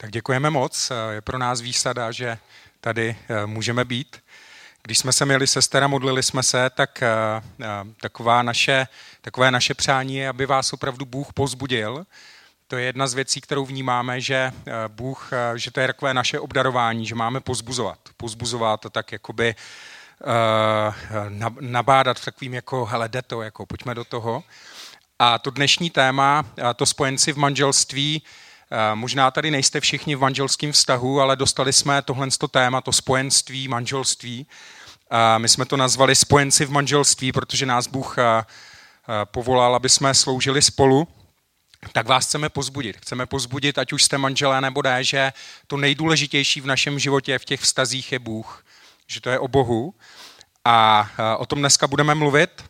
Tak děkujeme moc. Je pro nás výsada, že tady eh, můžeme být. Když jsme se měli sester a modlili jsme se, tak eh, eh, taková naše, takové naše přání je, aby vás opravdu Bůh pozbudil. To je jedna z věcí, kterou vnímáme, že Bůh, že to je takové naše obdarování, že máme pozbuzovat. Pozbuzovat a tak jakoby nabádat takovým jako, hele, jde to, jako, pojďme do toho. A to dnešní téma, to spojenci v manželství, možná tady nejste všichni v manželském vztahu, ale dostali jsme tohle téma, to spojenství, manželství. My jsme to nazvali spojenci v manželství, protože nás Bůh eh, eh, povolal, aby jsme sloužili spolu. Tak vás chceme pozbudit. Chceme pozbudit, ať už jste manželé nebo ne, že to nejdůležitější v našem životě v těch vztazích je Bůh, že to je o Bohu. A o tom dneska budeme mluvit.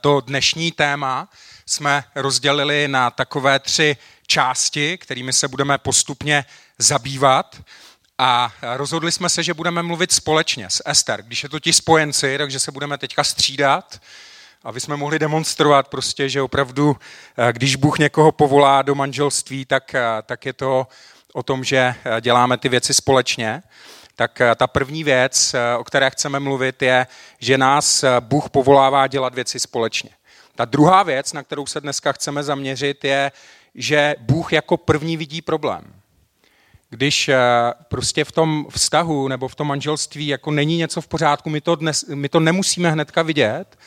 To dnešní téma jsme rozdělili na takové tři části, kterými se budeme postupně zabývat. A rozhodli jsme se, že budeme mluvit společně s Ester, když je to ti spojenci, takže se budeme teďka střídat, aby jsme mohli demonstrovat prostě, že opravdu, eh, když Bůh někoho povolá do manželství, tak, eh, tak je to o tom, že eh, děláme ty věci společně. Tak ta první věc, o které chceme mluvit, je, že nás Bůh povolává dělat věci společně. Ta druhá věc, na kterou se dneska chceme zaměřit, je, že Bůh jako první vidí problém. Když eh, prostě v tom vztahu nebo v tom manželství jako není něco v pořádku, my to, dnes, my to nemusíme hnedka vidět,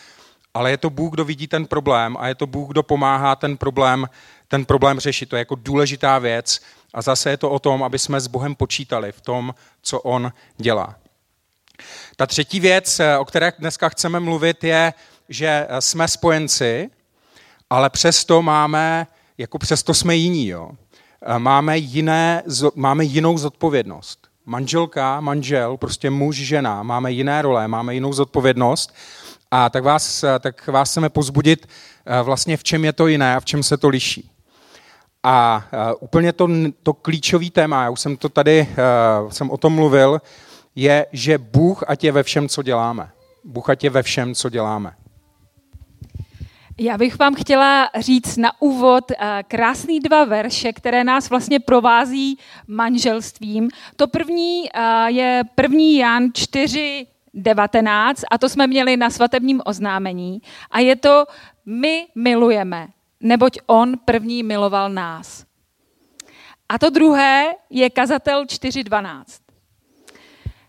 ale je to Bůh, kdo vidí ten problém a je to Bůh, kdo pomáhá ten problém, ten problém řešit. To je jako důležitá věc a zase je to o tom, aby jsme s Bohem počítali v tom, co On dělá. Ta třetí věc, eh, o které dneska chceme mluvit, je, že eh, jsme spojenci, ale přesto máme jako přesto jsme jiní. Jo. Máme, jiné, máme jinou zodpovědnost. Manželka, manžel, prostě muž, žena, máme jiné role, máme jinou zodpovědnost. A tak vás, tak vás chceme pozbudit eh, vlastně v čem je to jiné a v čem se to liší. A eh, úplně to, to klíčové téma, já už jsem to tady, eh, jsem o tom mluvil, je, že Bůh ať je ve všem, co děláme. Bůh ať je ve všem, co děláme. Já bych vám chtěla říct na úvod eh, krásný dva verše, které nás vlastně provází manželstvím. To první eh, je první Jan 4, 19 a to jsme měli na svatebním oznámení. A je to my milujeme, neboť on první miloval nás. A to druhé je kazatel 4.12.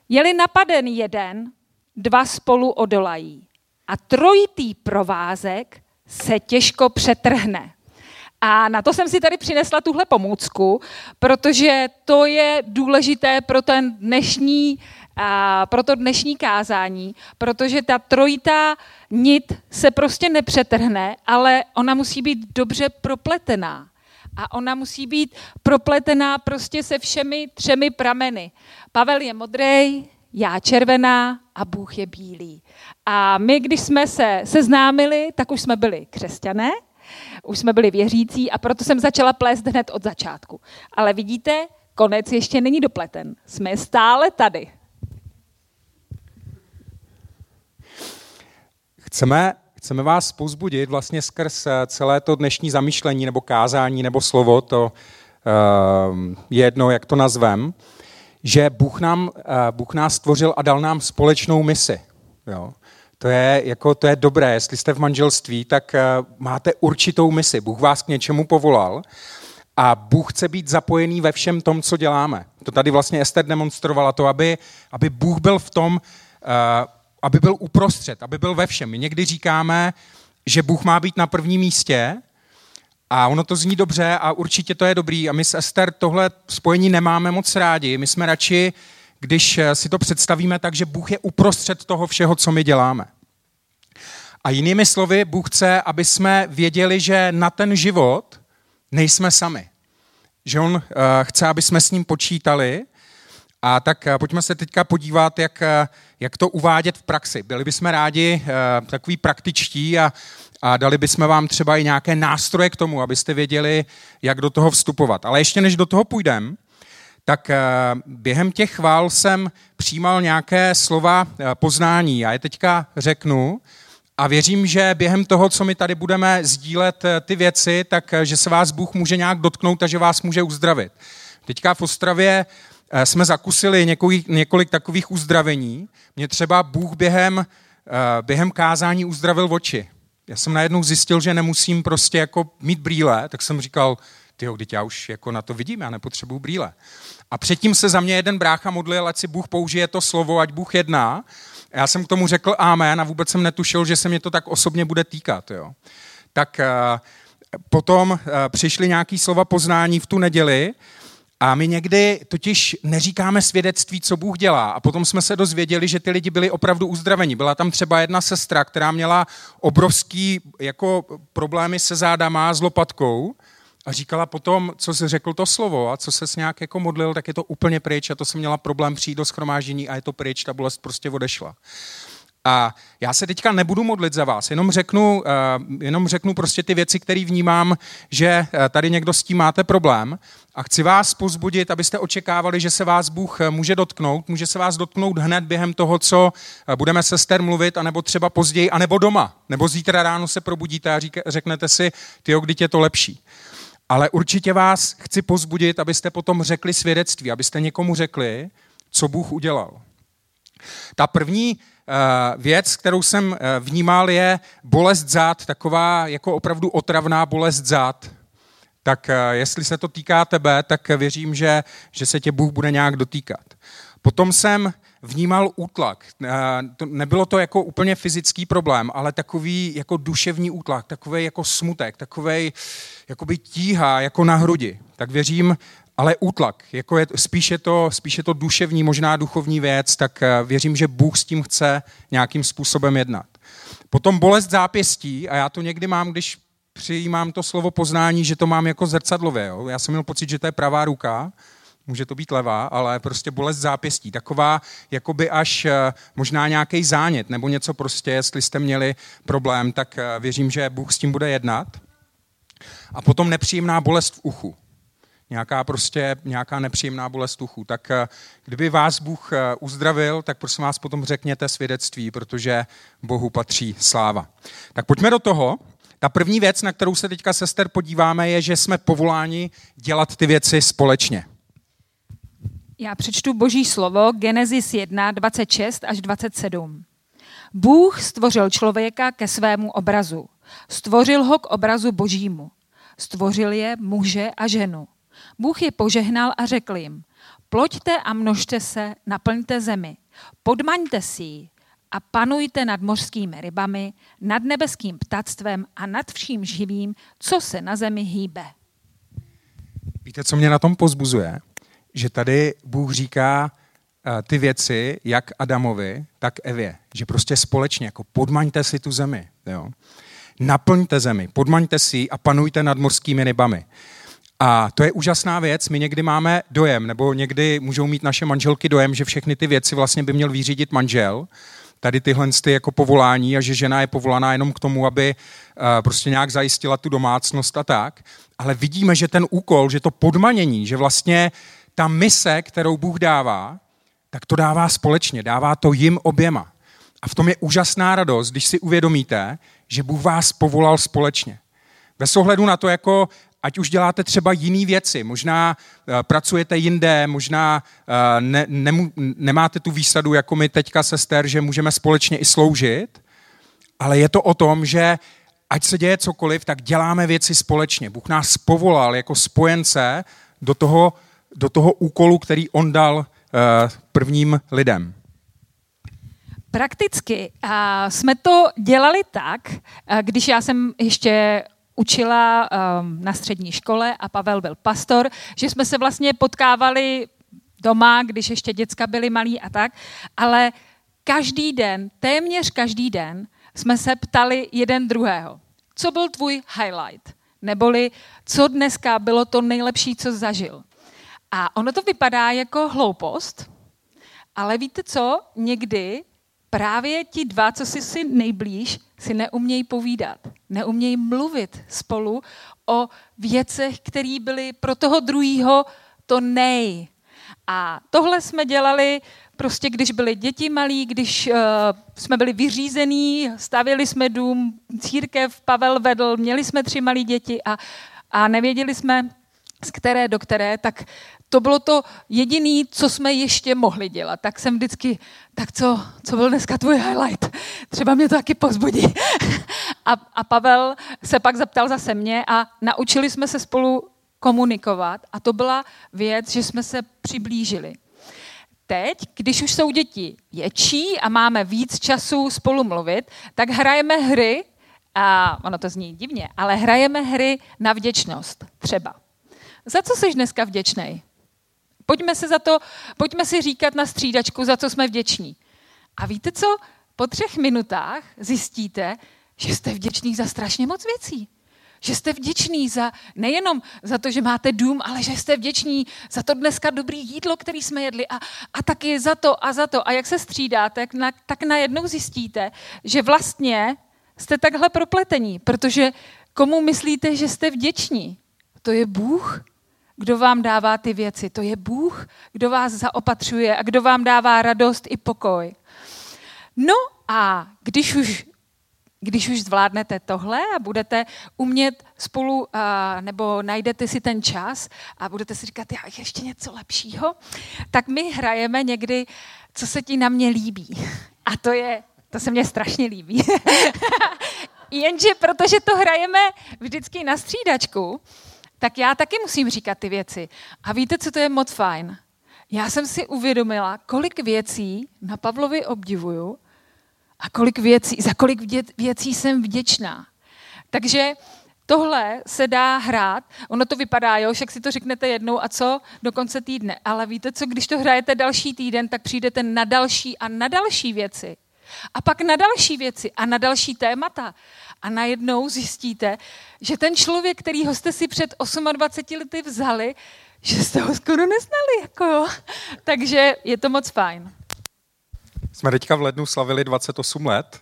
Je-li napaden jeden, dva spolu odolají. A trojitý provázek se těžko přetrhne. A na to jsem si tady přinesla tuhle pomůcku, protože to je důležité pro ten dnešní, pro to dnešní kázání, protože ta trojitá nit se prostě nepřetrhne, ale ona musí být dobře propletená. A ona musí být propletená prostě se všemi třemi prameny. Pavel je modrý, já červená a Bůh je bílý. A my, když jsme se seznámili, tak už jsme byli křesťané, už jsme byli věřící a proto jsem začala plést hned od začátku. Ale vidíte, konec ještě není dopleten. Jsme stále tady. Chceme, chceme vás pouzbudit vlastně skrz eh, celé to dnešní zamýšlení nebo kázání nebo slovo, to uh, je jedno, jak to nazvem, že Bůh, nám, uh, Bůh nás stvořil a dal nám společnou misi. Jo. To je, jako, to je dobré, jestli jste v manželství, tak uh, máte určitou misi. Bůh vás k něčemu povolal a Bůh chce být zapojený ve všem tom, co děláme. To tady vlastně Ester demonstrovala to, aby, aby Bůh byl v tom, uh, aby byl uprostřed, aby byl ve všem. My někdy říkáme, že Bůh má být na prvním místě a ono to zní dobře a určitě to je dobrý. A my s Ester tohle spojení nemáme moc rádi. My jsme radši když eh, si to představíme tak, že Bůh je uprostřed toho všeho, co my děláme. A jinými slovy, Bůh chce, aby jsme věděli, že na ten život nejsme sami. Že On eh, chce, aby jsme s ním počítali. A tak eh, pojďme se teďka podívat, jak, jak to uvádět v praxi. Byli bychom rádi takový praktičtí a, a dali bychom vám třeba i nějaké nástroje k tomu, abyste věděli, jak do toho vstupovat. Ale ještě než do toho půjdeme, tak eh, během těch chvál jsem přijímal nějaké slova eh, poznání. Já je teďka řeknu a věřím, že během toho, co my tady budeme sdílet eh, ty věci, tak že se vás Bůh může nějak dotknout a že vás může uzdravit. Teďka v Ostravě jsme zakusili několik, několik takových uzdravení. Mě třeba Bůh během, během kázání uzdravil oči. Já jsem najednou zjistil, že nemusím prostě jako mít brýle, tak jsem říkal, ty teď já už jako na to vidím, já nepotřebuju brýle. A předtím se za mě jeden brácha modlil, ať si Bůh použije to slovo, ať Bůh jedná. A já jsem k tomu řekl amen a vůbec jsem netušil, že se mě to tak osobně bude týkat. Jo. Tak uh, potom uh, přišly nějaký slova poznání v tu neděli a my někdy totiž neříkáme svědectví, co Bůh dělá. A potom jsme se dozvěděli, že ty lidi byli opravdu uzdraveni. Byla tam třeba jedna sestra, která měla obrovský jako problémy se zádama, s lopatkou a říkala potom, co jsi řekl to slovo a co se nějak jako modlil, tak je to úplně pryč a to jsem měla problém přijít do schromáždění a je to pryč, ta bolest prostě odešla. A já se teďka nebudu modlit za vás, jenom řeknu, uh, jenom řeknu prostě ty věci, které vnímám, že uh, tady někdo s tím máte problém. A chci vás pozbudit, abyste očekávali, že se vás Bůh eh, může dotknout. Může se vás dotknout hned během toho, co budeme se Ster mluvit, anebo třeba později, anebo doma. Nebo zítra ráno se probudíte a řeknete si, ty kdy je to lepší. Ale určitě vás chci pozbudit, abyste potom řekli svědectví, abyste někomu řekli, co Bůh udělal. Ta první eh, věc, kterou jsem eh, vnímal, je bolest zad, taková jako opravdu otravná bolest zad. Tak eh, jestli se to týká tebe, tak věřím, že, že se tě Bůh bude nějak dotýkat. Potom jsem vnímal útlak. Nebylo to jako úplně fyzický problém, ale takový jako duševní útlak, takový jako smutek, takový jakoby tíha jako na hrudi. Tak věřím, ale útlak, jako je, spíš, je to, spíš je to duševní, možná duchovní věc, tak eh, věřím, že Bůh s tím chce nějakým způsobem jednat. Potom bolest zápěstí, a já to někdy mám, když přijímám to slovo poznání, že to mám jako zrcadlově. Jo? Já jsem měl pocit, že to je pravá ruka, může to být levá, ale prostě bolest zápěstí. Taková jakoby až eh, možná nějaký zánět nebo něco prostě, jestli jste měli problém, tak eh, věřím, že Bůh s tím bude jednat. A potom nepříjemná bolest v uchu. Nějaká prostě, nějaká nepříjemná bolest uchu. Tak eh, kdyby vás Bůh uzdravil, tak prosím vás potom řekněte svědectví, protože Bohu patří sláva. Tak pojďme do toho. Ta první věc, na kterou se teďka sester podíváme, je, že jsme povoláni dělat ty věci společně. Já přečtu boží slovo Genesis 1, 26 až 27. Bůh stvořil člověka ke svému obrazu. Stvořil ho k obrazu božímu. Stvořil je muže a ženu. Bůh je požehnal a řekl jim, ploďte a množte se, naplňte zemi, podmaňte si ji a panujte nad mořskými rybami, nad nebeským ptactvem a nad vším živým, co se na zemi hýbe. Víte, co mě na tom pozbuzuje? že tady Bůh říká uh, ty věci, jak Adamovi, tak Evě. Že prostě společně, jako podmaňte si tu zemi. Jo? Naplňte zemi, podmaňte si a panujte nad morskými rybami. A to je úžasná věc. My někdy máme dojem, nebo někdy můžou mít naše manželky dojem, že všechny ty věci vlastně by měl vyřídit manžel. Tady tyhle ty jako povolání a že žena je povolaná jenom k tomu, aby uh, prostě nějak zajistila tu domácnost a tak. Ale vidíme, že ten úkol, že to podmanění, že vlastně ta mise, kterou Bůh dává, tak to dává společně, dává to jim oběma. A v tom je úžasná radost, když si uvědomíte, že Bůh vás povolal společně. Bez ohledu na to, jako ať už děláte třeba jiné věci, možná uh, pracujete jinde, možná uh, ne, ne, nemáte tu výsadu, jako my teďka sester, že můžeme společně i sloužit, ale je to o tom, že ať se děje cokoliv, tak děláme věci společně. Bůh nás povolal jako spojence do toho do toho úkolu, který on dal uh, prvním lidem. Prakticky jsme to dělali tak, když já jsem ještě učila um, na střední škole a Pavel byl pastor, že jsme se vlastně potkávali doma, když ještě děcka byly malí a tak, ale každý den, téměř každý den jsme se ptali jeden druhého. Co byl tvůj highlight? Neboli, co dneska bylo to nejlepší, co zažil? A ono to vypadá jako hloupost, ale víte co? Někdy právě ti dva, co si si nejblíž, si neumějí povídat. Neumějí mluvit spolu o věcech, které byly pro toho druhého to nej. A tohle jsme dělali prostě, když byly děti malí, když uh, jsme byli vyřízení, stavili jsme dům, církev Pavel vedl, měli jsme tři malí děti a, a nevěděli jsme, z které do které, tak to bylo to jediné, co jsme ještě mohli dělat. Tak jsem vždycky, tak co, co byl dneska tvůj highlight? Třeba mě to taky pozbudí. a, a Pavel se pak zeptal zase mě a naučili jsme se spolu komunikovat a to byla věc, že jsme se přiblížili. Teď, když už jsou děti větší a máme víc času spolu mluvit, tak hrajeme hry, a ono to zní divně, ale hrajeme hry na vděčnost třeba. Za co jsi dneska vděčný? Pojďme, se za to, pojďme si říkat na střídačku, za co jsme vděční. A víte co? Po třech minutách zjistíte, že jste vděční za strašně moc věcí. Že jste vděční za, nejenom za to, že máte dům, ale že jste vděční za to dneska dobrý jídlo, který jsme jedli a, a taky za to a za to. A jak se střídáte, tak, na, tak najednou zjistíte, že vlastně jste takhle propletení, protože komu myslíte, že jste vděční? To je Bůh, kdo vám dává ty věci. To je Bůh, kdo vás zaopatřuje a kdo vám dává radost i pokoj. No a když už když už zvládnete tohle a budete umět spolu, nebo najdete si ten čas a budete si říkat, já ještě něco lepšího, tak my hrajeme někdy, co se ti na mě líbí. A to je, to se mně strašně líbí. Jenže protože to hrajeme vždycky na střídačku, tak já taky musím říkat ty věci. A víte, co to je moc fajn? Já jsem si uvědomila, kolik věcí na Pavlovi obdivuju a kolik věcí, za kolik věcí jsem vděčná. Takže tohle se dá hrát. Ono to vypadá, jo, však si to řeknete jednou a co do konce týdne. Ale víte co, když to hrajete další týden, tak přijdete na další a na další věci. A pak na další věci a na další témata. A najednou zjistíte, že ten člověk, kterýho jste si před 28 lety vzali, že jste ho skoro neznali. Jako. Takže je to moc fajn. Jsme teďka v lednu slavili 28 let,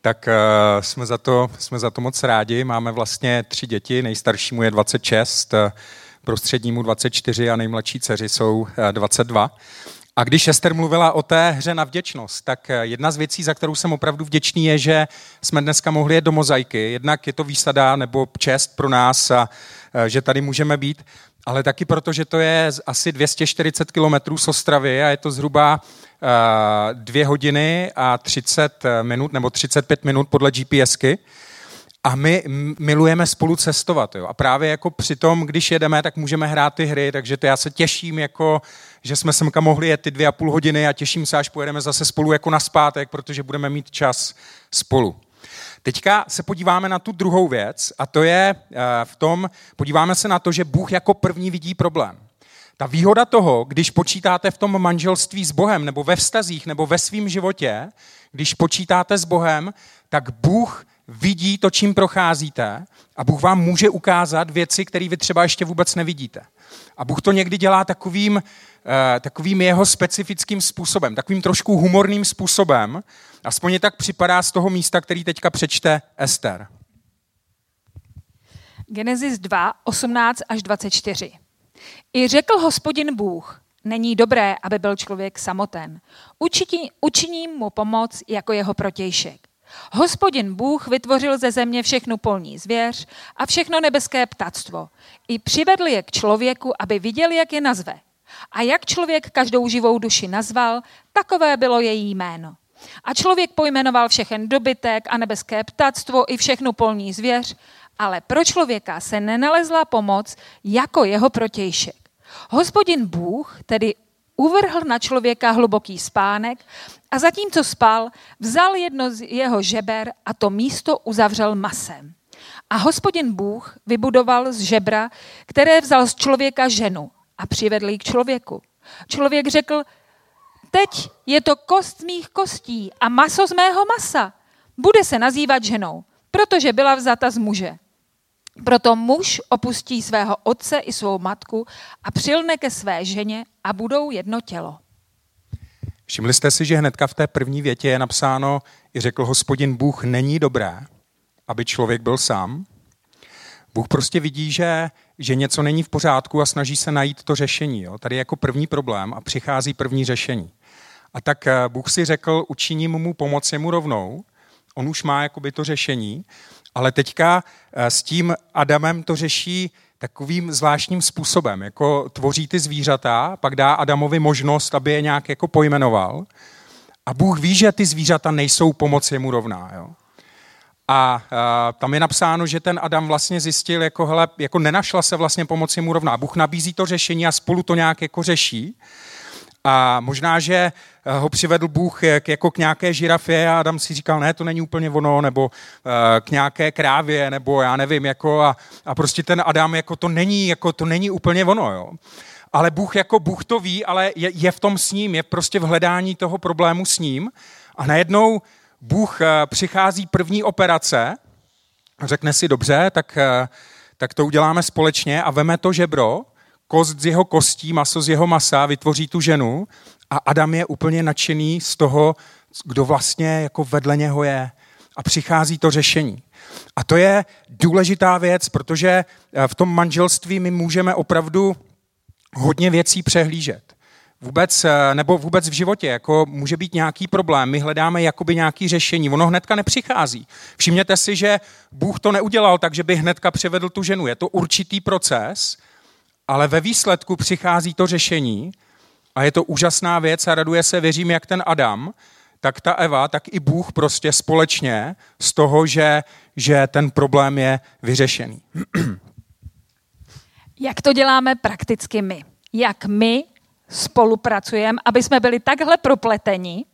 tak uh, jsme, za to, jsme za to moc rádi. Máme vlastně tři děti, nejstaršímu je 26, uh, prostřednímu 24 a nejmladší dceři jsou uh, 22. A když Ester mluvila o té hře na vděčnost, tak jedna z věcí, za kterou jsem opravdu vděčný, je, že jsme dneska mohli jet do mozaiky. Jednak je to výsada nebo čest pro nás, a, že tady můžeme být, ale taky proto, že to je asi 240 kilometrů z Ostravy a je to zhruba dvě hodiny a 30 minut nebo 35 minut podle GPSky. A my milujeme spolu cestovat. Jo. A právě jako při tom, když jedeme, tak můžeme hrát ty hry, takže to já se těším, jako, že jsme semka mohli jet ty dvě a půl hodiny a těším se, až pojedeme zase spolu jako na zpátek, protože budeme mít čas spolu. Teďka se podíváme na tu druhou věc a to je eh, v tom, podíváme se na to, že Bůh jako první vidí problém. Ta výhoda toho, když počítáte v tom manželství s Bohem, nebo ve vztazích, nebo ve svém životě, když počítáte s Bohem, tak Bůh vidí to, čím procházíte a Bůh vám může ukázat věci, které vy třeba ještě vůbec nevidíte. A Bůh to někdy dělá takovým, uh, takovým jeho specifickým způsobem, takovým trošku humorným způsobem. Aspoň tak připadá z toho místa, který teďka přečte Ester. Genesis 2, 18 až 24. I řekl hospodin Bůh, není dobré, aby byl člověk samoten. Učiní, učiním mu pomoc jako jeho protějšek. Hospodin Bůh vytvořil ze země všechnu polní zvěř a všechno nebeské ptactvo. I přivedl je k člověku, aby viděl, jak je nazve. A jak člověk každou živou duši nazval, takové bylo její jméno. A člověk pojmenoval všechen dobytek a nebeské ptactvo i všechnu polní zvěř, ale pro člověka se nenalezla pomoc jako jeho protějšek. Hospodin Bůh tedy uvrhl na člověka hluboký spánek a zatímco spal, vzal jedno z jeho žeber a to místo uzavřel masem. A hospodin Bůh vybudoval z žebra, které vzal z člověka ženu a přivedl ji k člověku. Člověk řekl, teď je to kost mých kostí a maso z mého masa. Bude se nazývat ženou, protože byla vzata z muže. Proto muž opustí svého otce i svou matku a přilne ke své ženě a budou jedno tělo. Všimli jste si, že hnedka v té první větě je napsáno, i řekl hospodin Bůh, není dobré, aby člověk byl sám. Bůh prostě vidí, že, že něco není v pořádku a snaží se najít to řešení. Jo? Tady je jako první problém a přichází první řešení. A tak eh, Bůh si řekl, učiním mu pomoc mu rovnou. On už má jakoby to řešení, ale teďka eh, s tím Adamem to řeší takovým zvláštním způsobem. Jako tvoří ty zvířata, pak dá Adamovi možnost, aby je nějak jako pojmenoval. A Bůh ví, že ty zvířata nejsou pomoc jemu rovná. Jo? A, a tam je napsáno, že ten Adam vlastně zjistil, jako, hele, jako nenašla se vlastně pomoc jemu rovná. Bůh nabízí to řešení a spolu to nějak jako řeší. A možná, že eh, ho přivedl Bůh jako k nějaké žirafě a Adam si říkal, ne, to není úplně ono, nebo eh, k nějaké krávě, nebo já nevím, jako a, a prostě ten Adam, jako to není, jako to není úplně ono, jo. Ale Bůh jako Bůh to ví, ale je, je v tom s ním, je prostě v hledání toho problému s ním a najednou Bůh eh, přichází první operace řekne si, dobře, tak, tak to uděláme společně a veme to žebro kost z jeho kostí, maso z jeho masa, vytvoří tu ženu a Adam je úplně nadšený z toho, kdo vlastně jako vedle něho je a přichází to řešení. A to je důležitá věc, protože eh, v tom manželství my můžeme opravdu hodně věcí přehlížet. Vůbec, eh, nebo vůbec v životě, jako může být nějaký problém, my hledáme jakoby nějaký řešení, ono hnedka nepřichází. Všimněte si, že Bůh to neudělal tak, že by hnedka přivedl tu ženu. Je to určitý proces, ale ve výsledku přichází to řešení a je to úžasná věc a raduje se, věřím, jak ten Adam, tak ta Eva, tak i Bůh prostě společně z toho, že, že ten problém je vyřešený. Jak to děláme prakticky my? Jak my spolupracujeme, aby jsme byli takhle propleteni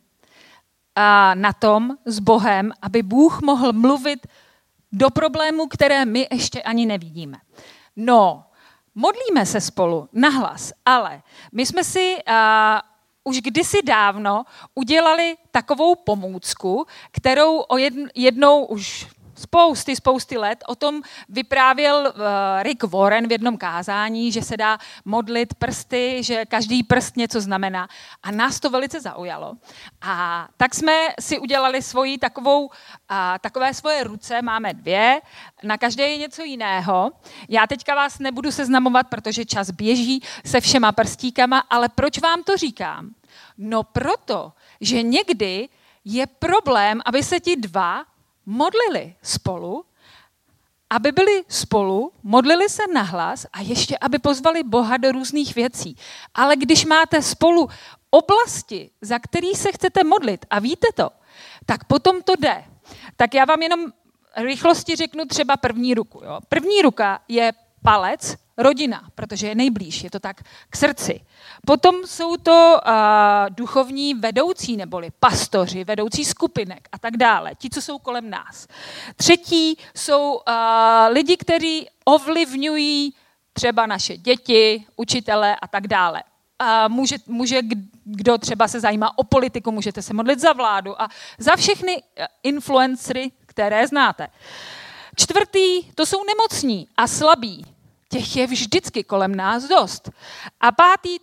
a na tom s Bohem, aby Bůh mohl mluvit do problémů, které my ještě ani nevidíme. No, modlíme se spolu nahlas, ale my jsme si uh, už kdysi dávno udělali takovou pomůcku, kterou o jednou už spousty, spousty let o tom vyprávěl uh, Rick Warren v jednom kázání, že se dá modlit prsty, že každý prst něco znamená. A nás to velice zaujalo. A tak jsme si udělali svoji takovou, takové svoje ruce, máme dvě, na každé je něco jiného. Já teďka vás nebudu seznamovat, protože čas běží se všema prstíkama, ale proč vám to říkám? No proto, že někdy je problém, aby se ti dva modlili spolu, aby byli spolu, modlili se nahlas a ještě, aby pozvali Boha do různých věcí. Ale když máte spolu oblasti, za který se chcete modlit a víte to, tak potom to jde. Tak já vám jenom rychlosti řeknu třeba první ruku. Jo. První ruka je palec, rodina, protože je nejblíž, je to tak k srdci. Potom jsou to uh, duchovní vedoucí, neboli pastoři, vedoucí skupinek a tak dále, ti, co jsou kolem nás. Třetí jsou uh, lidi, kteří ovlivňují třeba naše děti, učitele a tak dále. A může, může, kdo třeba se zajímá o politiku, můžete se modlit za vládu a za všechny influencery, které znáte. Čtvrtý, to jsou nemocní a slabí těch je vždycky kolem nás dost. A pátý,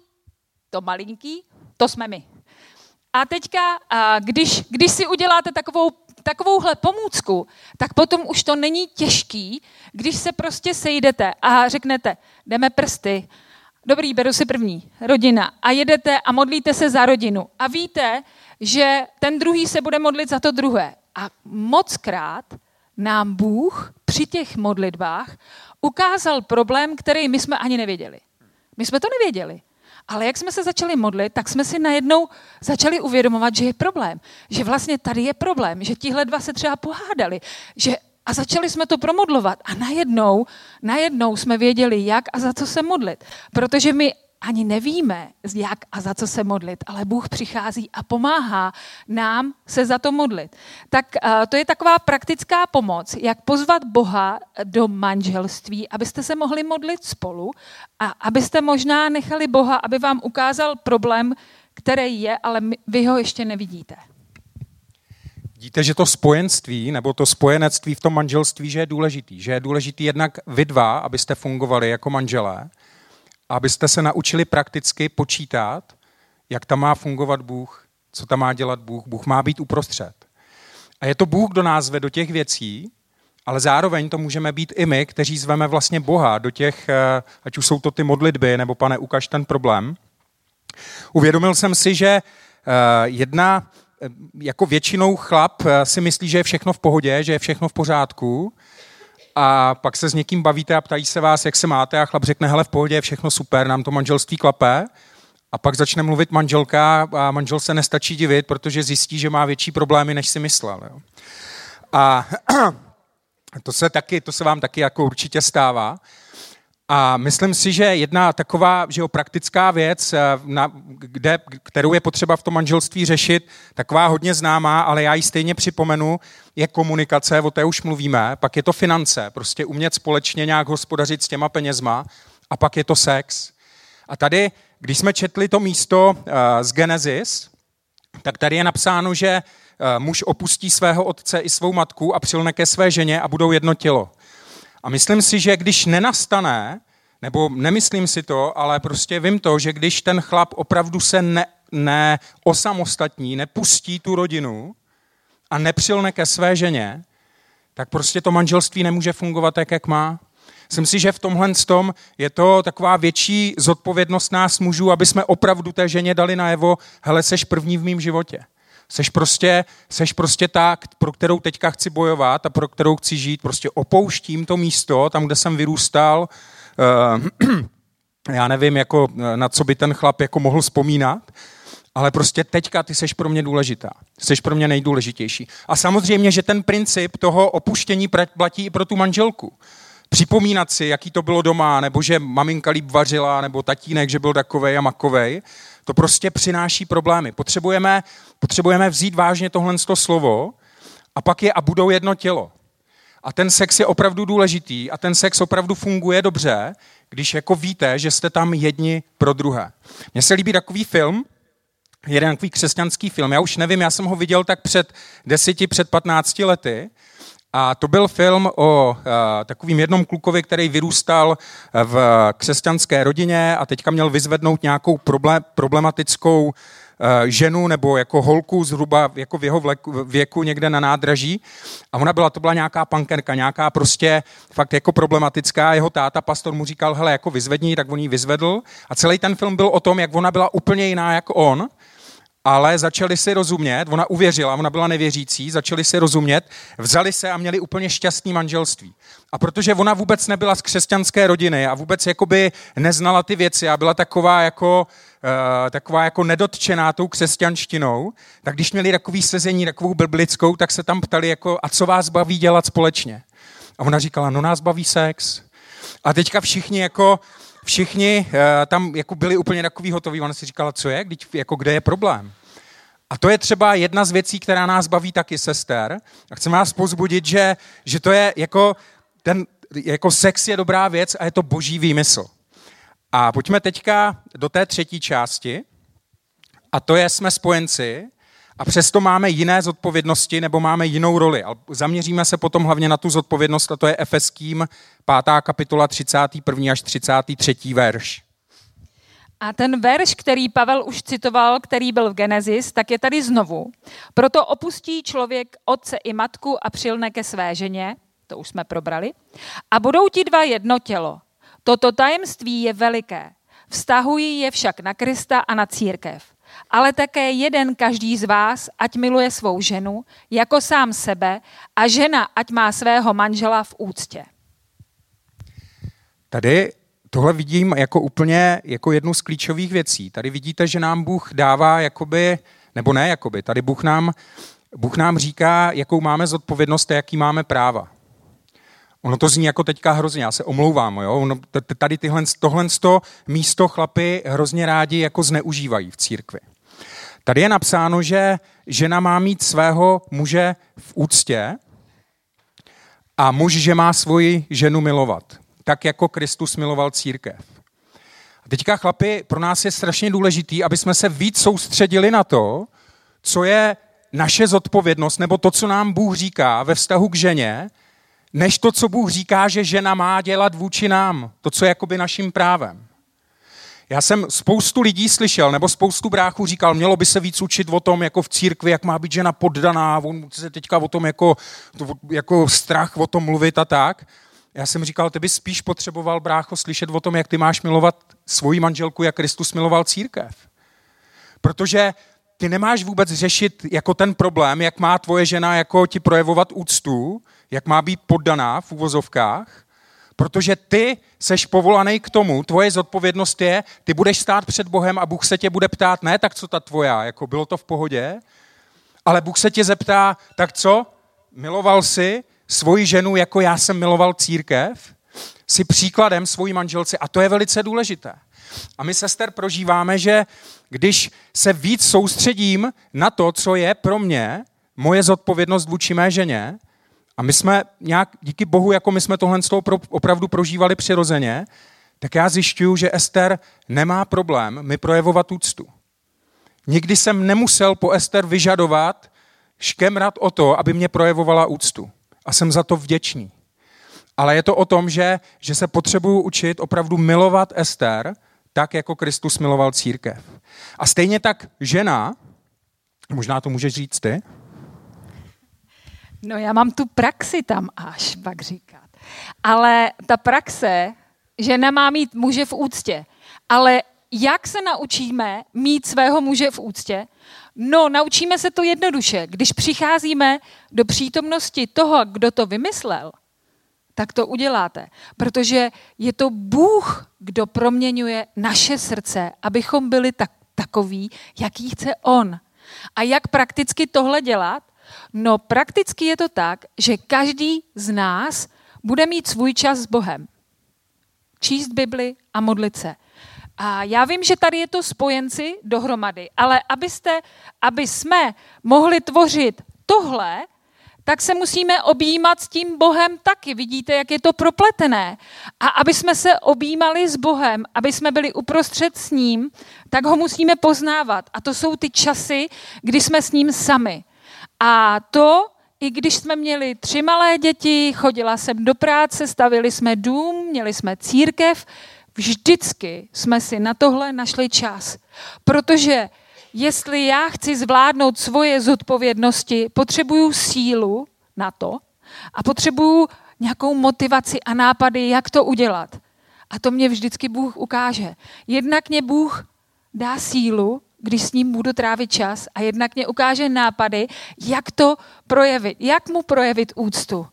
to malinký, to jsme my. A teďka, když, když si uděláte takovou, takovouhle pomůcku, tak potom už to není těžký, když se prostě sejdete a řeknete, jdeme prsty, dobrý, beru si první, rodina, a jedete a modlíte se za rodinu. A víte, že ten druhý se bude modlit za to druhé. A moc krát nám Bůh při těch modlitbách ukázal problém, který my jsme ani nevěděli. My jsme to nevěděli. Ale jak jsme se začali modlit, tak jsme si najednou začali uvědomovat, že je problém. Že vlastně tady je problém, že tihle dva se třeba pohádali. Že, a začali jsme to promodlovat. A najednou, najednou jsme věděli, jak a za co se modlit. Protože my ani nevíme, jak a za co se modlit, ale Bůh přichází a pomáhá nám se za to modlit. Tak uh, to je taková praktická pomoc, jak pozvat Boha do manželství, abyste se mohli modlit spolu a abyste možná nechali Boha, aby vám ukázal problém, který je, ale vy ho ještě nevidíte. Vidíte, že to spojenství nebo to spojenectví v tom manželství, že je důležitý. Že je důležitý jednak vy dva, abyste fungovali jako manželé, abyste se naučili prakticky počítat, jak tam má fungovat Bůh, co tam má dělat Bůh. Bůh má být uprostřed. A je to Bůh, kdo nás ve do těch věcí, ale zároveň to můžeme být i my, kteří zveme vlastně Boha do těch, eh, ať už jsou to ty modlitby, nebo pane, ukaž ten problém. Uvědomil jsem si, že eh, jedna, eh, jako většinou chlap si myslí, že je všechno v pohodě, že je všechno v pořádku, a pak se s někým bavíte a ptají se vás, jak se máte a chlap řekne, hele, v pohodě je všechno super, nám to manželství klapé. A pak začne mluvit manželka a manžel se nestačí divit, protože zjistí, že má větší problémy, než si myslel. Jo. A to se, taky, to se vám taky jako určitě stává. A myslím si, že jedna taková že jo, praktická věc, eh, na, kde, kterou je potřeba v tom manželství řešit, taková hodně známá, ale já ji stejně připomenu, je komunikace, o té už mluvíme, pak je to finance, prostě umět společně nějak hospodařit s těma penězma a pak je to sex. A tady, když jsme četli to místo uh, z Genesis, tak tady je napsáno, že uh, muž opustí svého otce i svou matku a přilne ke své ženě a budou jedno tělo. A myslím si, že když nenastane, nebo nemyslím si to, ale prostě vím to, že když ten chlap opravdu se ne, neosamostatní, nepustí tu rodinu a nepřilne ke své ženě, tak prostě to manželství nemůže fungovat tak, jak má. Myslím si, že v tomhle tom je to taková větší zodpovědnost nás mužů, aby jsme opravdu té ženě dali najevo, hele, seš první v mém životě. Seš prostě, seš prostě ta, pro kterou teďka chci bojovat a pro kterou chci žít. Prostě opouštím to místo, tam, kde jsem vyrůstal. Uh, já nevím, jako, eh, na co by ten chlap jako mohl vzpomínat, ale prostě teďka ty seš pro mě důležitá. Seš pro mě nejdůležitější. A samozřejmě, že ten princip toho opuštění platí i pro tu manželku. Připomínat si, jaký to bylo doma, nebo že maminka líp vařila, nebo tatínek, že byl takovej a makovej to prostě přináší problémy. Potřebujeme, potřebujeme vzít vážně tohle slovo a pak je a budou jedno tělo. A ten sex je opravdu důležitý a ten sex opravdu funguje dobře, když jako víte, že jste tam jedni pro druhé. Mně se líbí takový film, jeden takový křesťanský film. Já už nevím, já jsem ho viděl tak před deseti, před patnácti lety a to byl film o uh, takovým jednom klukovi, který vyrůstal v křesťanské rodině a teďka měl vyzvednout nějakou problematickou uh, ženu nebo jako holku zhruba jako v jeho věku někde na nádraží. A ona byla, to byla nějaká pankerka, nějaká prostě fakt jako problematická. Jeho táta, pastor, mu říkal, hele, jako vyzvedni, tak on ji vyzvedl. A celý ten film byl o tom, jak ona byla úplně jiná jako on ale začali si rozumět, ona uvěřila, ona byla nevěřící, začali si rozumět, vzali se a měli úplně šťastný manželství. A protože ona vůbec nebyla z křesťanské rodiny a vůbec jakoby neznala ty věci a byla taková jako, uh, taková jako nedotčená tou křesťanštinou, tak když měli takový sezení, takovou biblickou, tak se tam ptali jako, a co vás baví dělat společně? A ona říkala, no nás baví sex. A teďka všichni jako, všichni uh, tam jako byli úplně takový hotoví. Ona si říkala, co je, Když, jako kde je problém. A to je třeba jedna z věcí, která nás baví taky, sester. A chceme vás pozbudit, že, že to je jako, ten, jako sex je dobrá věc a je to boží výmysl. A pojďme teďka do té třetí části. A to je, jsme spojenci a přesto máme jiné zodpovědnosti nebo máme jinou roli. Ale zaměříme se potom hlavně na tu zodpovědnost a to je Efeským 5. kapitola 31. až 33. verš. A ten verš, který Pavel už citoval, který byl v Genesis, tak je tady znovu. Proto opustí člověk otce i matku a přilne ke své ženě, to už jsme probrali, a budou ti dva jedno tělo. Toto tajemství je veliké. Vztahují je však na Krista a na církev ale také jeden každý z vás, ať miluje svou ženu jako sám sebe a žena, ať má svého manžela v úctě. Tady tohle vidím jako úplně jako jednu z klíčových věcí. Tady vidíte, že nám Bůh dává jakoby, nebo ne jakoby, tady Bůh nám, Bůh nám říká, jakou máme zodpovědnost a jaký máme práva. Ono to zní jako teďka hrozně, já se omlouvám, jo? Ono, tady tyhle, tohle místo chlapy hrozně rádi jako zneužívají v církvi. Tady je napsáno, že žena má mít svého muže v úctě a muž, že má svoji ženu milovat, tak jako Kristus miloval církev. A teďka, chlapi, pro nás je strašně důležitý, aby jsme se víc soustředili na to, co je naše zodpovědnost, nebo to, co nám Bůh říká ve vztahu k ženě, než to, co Bůh říká, že žena má dělat vůči nám, to, co je jakoby naším právem. Já jsem spoustu lidí slyšel, nebo spoustu bráchů říkal, mělo by se víc učit o tom, jako v církvi, jak má být žena poddaná, on se teďka o tom jako, jako strach o tom mluvit a tak. Já jsem říkal, ty bys spíš potřeboval, brácho, slyšet o tom, jak ty máš milovat svoji manželku, jak Kristus miloval církev. Protože ty nemáš vůbec řešit jako ten problém, jak má tvoje žena jako ti projevovat úctu, jak má být poddaná v úvozovkách, protože ty seš povolaný k tomu, tvoje zodpovědnost je, ty budeš stát před Bohem a Bůh se tě bude ptát, ne tak co ta tvoja, jako bylo to v pohodě, ale Bůh se tě zeptá, tak co, miloval jsi svoji ženu, jako já jsem miloval církev? Jsi příkladem svojí manželce a to je velice důležité. A my, sester, prožíváme, že když se víc soustředím na to, co je pro mě moje zodpovědnost vůči mé ženě, a my jsme nějak, díky Bohu, jako my jsme tohle opravdu prožívali přirozeně, tak já zjišťuju, že Ester nemá problém mi projevovat úctu. Nikdy jsem nemusel po Ester vyžadovat škemrat o to, aby mě projevovala úctu. A jsem za to vděčný. Ale je to o tom, že, že se potřebuju učit opravdu milovat Ester, tak jako Kristus miloval církev. A stejně tak žena, možná to můžeš říct ty, No já mám tu praxi tam až, pak říkat. Ale ta praxe, že nemá mít muže v úctě. Ale jak se naučíme mít svého muže v úctě? No, naučíme se to jednoduše. Když přicházíme do přítomnosti toho, kdo to vymyslel, tak to uděláte. Protože je to Bůh, kdo proměňuje naše srdce, abychom byli tak, takový, jaký chce On. A jak prakticky tohle dělat? No prakticky je to tak, že každý z nás bude mít svůj čas s Bohem. Číst Bibli a modlit se. A já vím, že tady je to spojenci dohromady, ale abyste, aby jsme mohli tvořit tohle, tak se musíme objímat s tím Bohem taky. Vidíte, jak je to propletené. A aby jsme se objímali s Bohem, aby jsme byli uprostřed s ním, tak ho musíme poznávat. A to jsou ty časy, kdy jsme s ním sami. A to, i když jsme měli tři malé děti, chodila jsem do práce, stavili jsme dům, měli jsme církev, vždycky jsme si na tohle našli čas. Protože jestli já chci zvládnout svoje zodpovědnosti, potřebuju sílu na to a potřebuju nějakou motivaci a nápady, jak to udělat. A to mě vždycky Bůh ukáže. Jednak mě Bůh dá sílu, když s ním budu trávit čas a jednak mě ukáže nápady, jak to projevit, jak mu projevit úctu.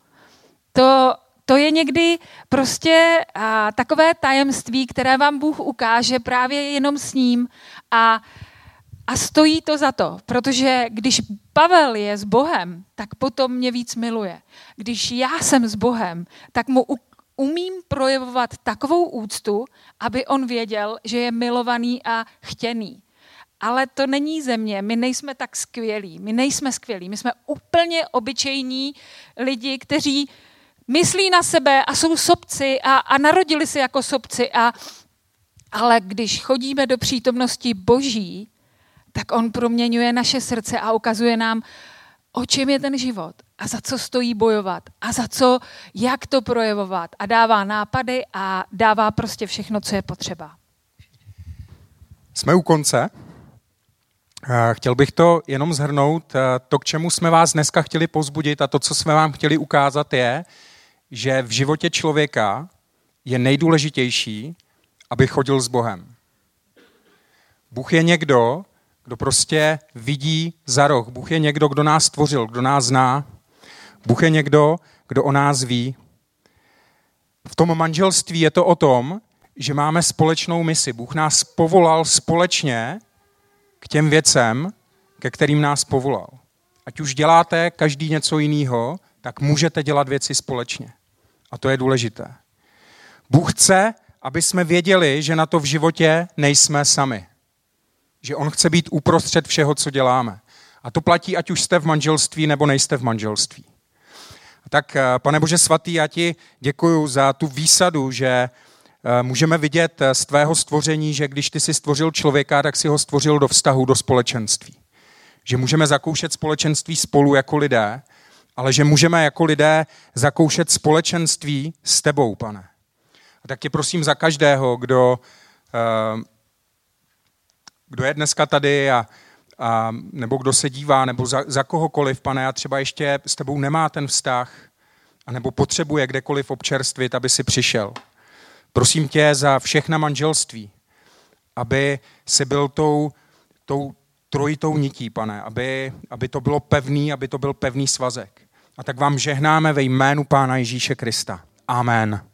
To, to je někdy prostě a, takové tajemství, které vám Bůh ukáže právě jenom s ním a, a stojí to za to, protože když Pavel je s Bohem, tak potom mě víc miluje. Když já jsem s Bohem, tak mu umím projevovat takovou úctu, aby on věděl, že je milovaný a chtěný. Ale to není země, my nejsme tak skvělí, my nejsme skvělí, my jsme úplně obyčejní lidi, kteří myslí na sebe a jsou sobci a, a narodili se jako sobci. A, ale když chodíme do přítomnosti Boží, tak on proměňuje naše srdce a ukazuje nám, o čem je ten život a za co stojí bojovat a za co, jak to projevovat a dává nápady a dává prostě všechno, co je potřeba. Jsme u konce. Chtěl bych to jenom zhrnout. To, k čemu jsme vás dneska chtěli pozbudit a to, co jsme vám chtěli ukázat, je, že v životě člověka je nejdůležitější, aby chodil s Bohem. Bůh je někdo, kdo prostě vidí za roh. Bůh je někdo, kdo nás stvořil, kdo nás zná. Bůh je někdo, kdo o nás ví. V tom manželství je to o tom, že máme společnou misi. Bůh nás povolal společně k těm věcem, ke kterým nás povolal. Ať už děláte každý něco jiného, tak můžete dělat věci společně. A to je důležité. Bůh chce, aby jsme věděli, že na to v životě nejsme sami. Že On chce být uprostřed všeho, co děláme. A to platí, ať už jste v manželství nebo nejste v manželství. Tak, eh, pane Bože svatý, já ti děkuji za tu výsadu, že můžeme vidět eh, z tvého stvoření, že když ty si stvořil člověka, tak si ho stvořil do vztahu, do společenství. Že můžeme zakoušet společenství spolu jako lidé, ale že můžeme jako lidé zakoušet společenství s tebou, pane. A tak tě prosím za každého, kdo, eh, kdo je dneska tady a, a nebo kdo se dívá, nebo za, za kohokoliv, pane, a třeba ještě s tebou nemá ten vztah, a nebo potřebuje kdekoliv občerstvit, aby si přišel. Prosím tě za všechna manželství, aby si byl tou, tou trojitou nití, pane, aby, aby to bylo pevný, aby to byl pevný svazek. A tak vám žehnáme ve jménu Pána Ježíše Krista. Amen.